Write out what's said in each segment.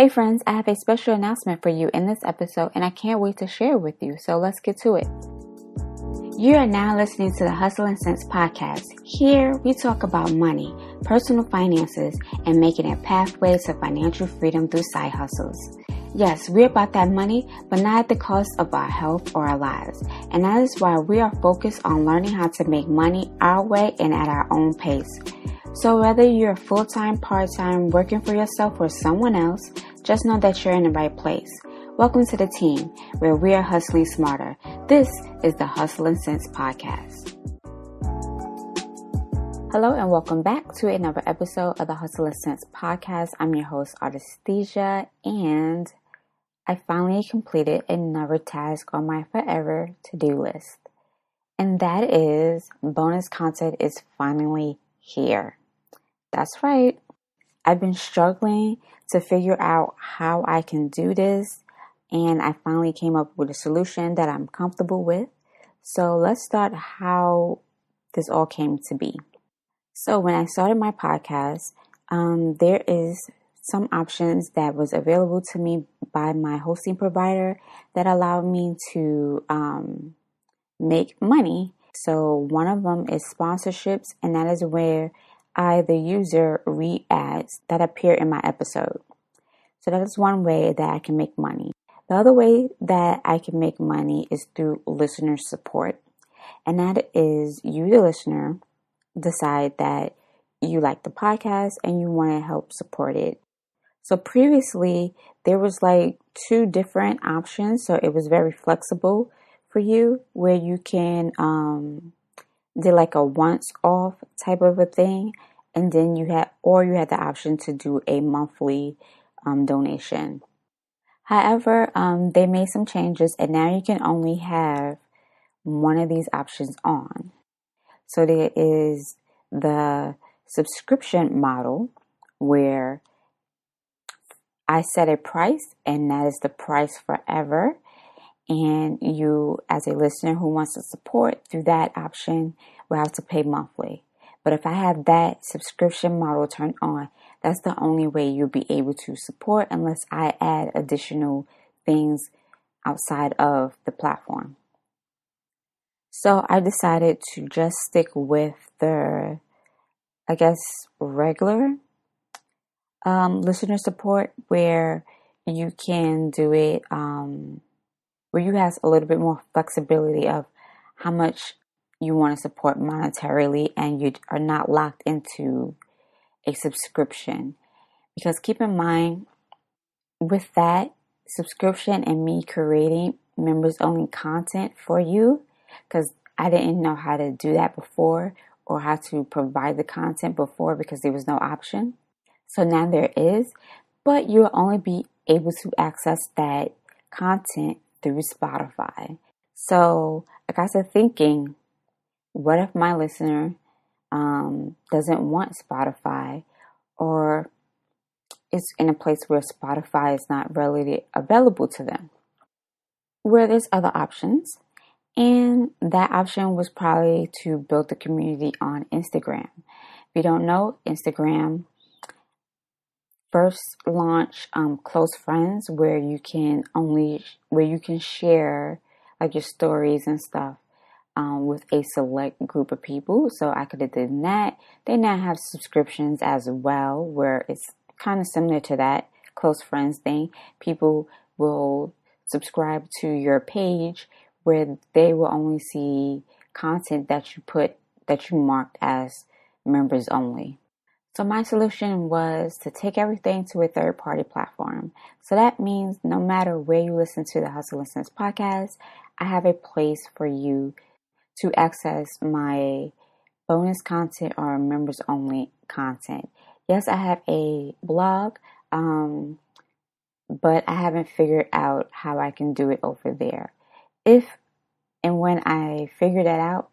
Hey friends, I have a special announcement for you in this episode and I can't wait to share it with you. So let's get to it. You are now listening to the Hustle and Sense podcast. Here we talk about money, personal finances, and making a pathway to financial freedom through side hustles. Yes, we're about that money, but not at the cost of our health or our lives. And that is why we are focused on learning how to make money our way and at our own pace. So whether you're full time, part time, working for yourself or someone else, just know that you're in the right place. Welcome to the team where we are hustling smarter. This is the Hustle and Sense podcast. Hello and welcome back to another episode of the Hustle and Sense podcast. I'm your host, Artisthesia, and I finally completed another task on my forever to do list. And that is bonus content is finally here. That's right. I've been struggling to figure out how I can do this, and I finally came up with a solution that I'm comfortable with. So let's start how this all came to be. So when I started my podcast, um, there is some options that was available to me by my hosting provider that allowed me to um, make money. So one of them is sponsorships, and that is where I, the user, read ads that appear in my episode. So that is one way that I can make money. The other way that I can make money is through listener support. And that is you, the listener, decide that you like the podcast and you want to help support it. So previously, there was like two different options. So it was very flexible for you where you can um, did like a once off type of a thing and then you had or you had the option to do a monthly um, donation. However um, they made some changes and now you can only have one of these options on. So there is the subscription model where I set a price and that is the price forever. And you, as a listener who wants to support through that option, will have to pay monthly. But if I have that subscription model turned on, that's the only way you'll be able to support unless I add additional things outside of the platform. So I decided to just stick with the, I guess, regular um, listener support where you can do it um, where you have a little bit more flexibility of how much you want to support monetarily and you are not locked into a subscription. Because keep in mind, with that subscription and me creating members only content for you, because I didn't know how to do that before or how to provide the content before because there was no option. So now there is, but you'll only be able to access that content through Spotify. So I got to thinking, what if my listener um, doesn't want Spotify or is in a place where Spotify is not really available to them? Where there's other options. And that option was probably to build the community on Instagram. If you don't know, Instagram first launch um, close friends where you can only where you can share like your stories and stuff um, with a select group of people. So I could have done that. They now have subscriptions as well, where it's kind of similar to that close friends thing. People will subscribe to your page where they will only see content that you put that you marked as members only. So my solution was to take everything to a third party platform. So that means no matter where you listen to the Hustle Sense podcast, I have a place for you to access my bonus content or members only content. Yes, I have a blog, um, but I haven't figured out how I can do it over there. If and when I figure that out,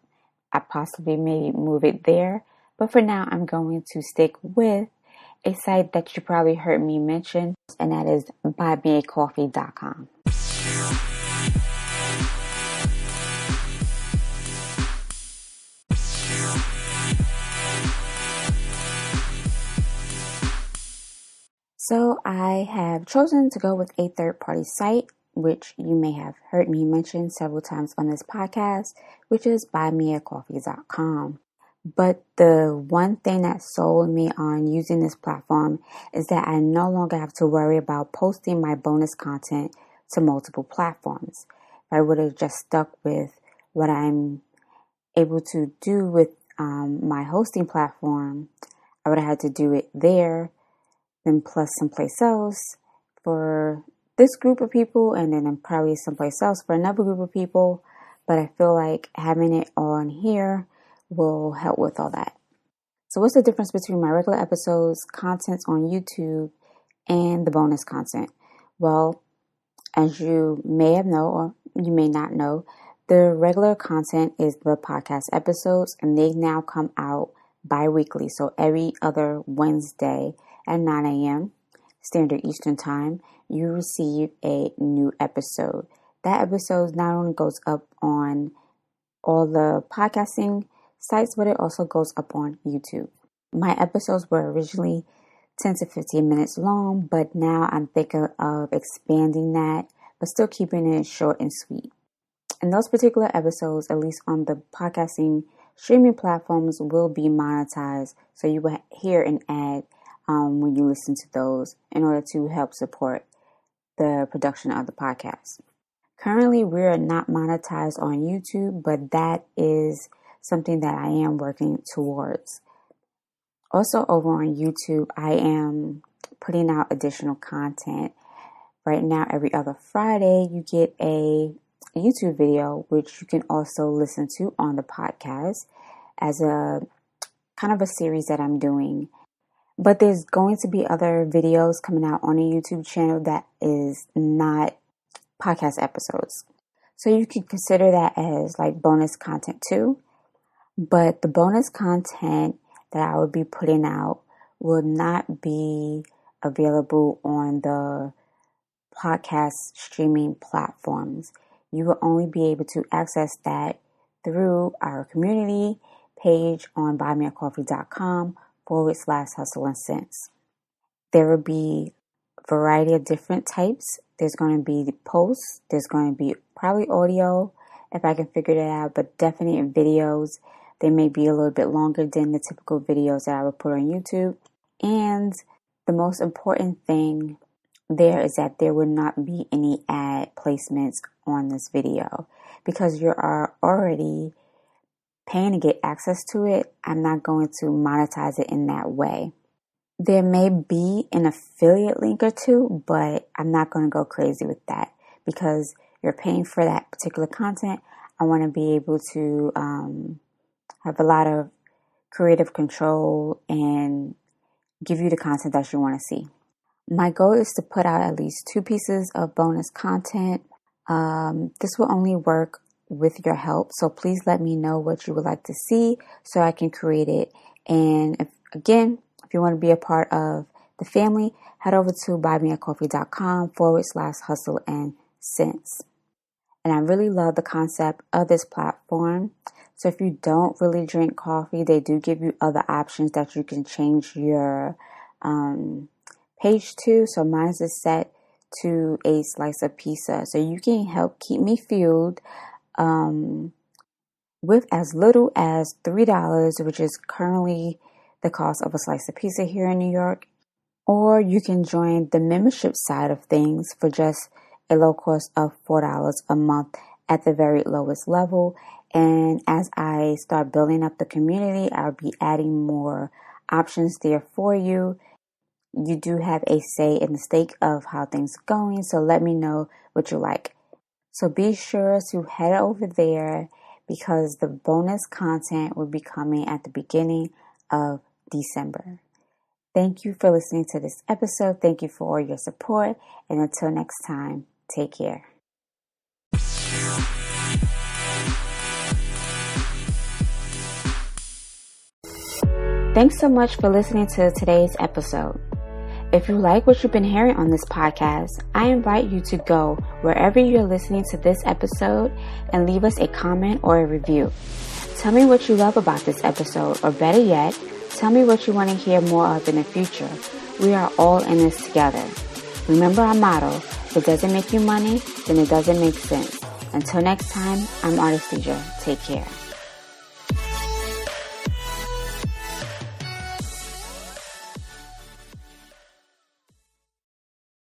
I possibly may move it there but for now, I'm going to stick with a site that you probably heard me mention, and that is buymeacoffee.com. So I have chosen to go with a third party site, which you may have heard me mention several times on this podcast, which is buymeacoffee.com. But the one thing that sold me on using this platform is that I no longer have to worry about posting my bonus content to multiple platforms. If I would have just stuck with what I'm able to do with um, my hosting platform, I would have had to do it there, plus someplace else for this group of people, and then probably someplace else for another group of people. But I feel like having it on here will help with all that. So, what's the difference between my regular episodes, content on YouTube, and the bonus content? Well, as you may have know or you may not know, the regular content is the podcast episodes, and they now come out bi weekly. So, every other Wednesday at 9 a.m. Standard Eastern Time, you receive a new episode. That episode not only goes up on all the podcasting sites, but it also goes up on YouTube. My episodes were originally 10 to 15 minutes long, but now I'm thinking of expanding that, but still keeping it short and sweet. And those particular episodes, at least on the podcasting streaming platforms, will be monetized. So you will hear an ad um, when you listen to those in order to help support the production of the podcast. Currently, we're not monetized on YouTube, but that is something that I am working towards. Also, over on YouTube, I am putting out additional content. Right now, every other Friday, you get a YouTube video, which you can also listen to on the podcast as a kind of a series that I'm doing. But there's going to be other videos coming out on a YouTube channel that is not podcast episodes. So you can consider that as like bonus content too. But the bonus content that I would be putting out will not be available on the podcast streaming platforms. You will only be able to access that through our community page on buymeacoffee.com forward slash hustle and sense. There will be a variety of different types. There's going to be posts, there's going to be probably audio if I can figure that out, but definitely videos they may be a little bit longer than the typical videos that I would put on YouTube. And the most important thing there is that there will not be any ad placements on this video because you are already paying to get access to it. I'm not going to monetize it in that way. There may be an affiliate link or two, but I'm not going to go crazy with that because you're paying for that particular content. I want to be able to um, have a lot of creative control and give you the content that you want to see. My goal is to put out at least two pieces of bonus content. Um, this will only work with your help, so please let me know what you would like to see so I can create it. And if, again, if you want to be a part of the family, head over to buymeacoffee.com forward slash hustle and sense. And I really love the concept of this platform. So if you don't really drink coffee, they do give you other options that you can change your um, page to. So mine is set to a slice of pizza. So you can help keep me fueled um, with as little as $3, which is currently the cost of a slice of pizza here in New York. Or you can join the membership side of things for just a low cost of $4 a month at the very lowest level. And as I start building up the community, I'll be adding more options there for you. You do have a say in the stake of how things going, so let me know what you like. So be sure to head over there because the bonus content will be coming at the beginning of December. Thank you for listening to this episode. Thank you for all your support. And until next time, take care. Thanks so much for listening to today's episode. If you like what you've been hearing on this podcast, I invite you to go wherever you're listening to this episode and leave us a comment or a review. Tell me what you love about this episode, or better yet, Tell me what you want to hear more of in the future. We are all in this together. Remember our motto, if it doesn't make you money, then it doesn't make sense. Until next time, I'm Artistia. Take care.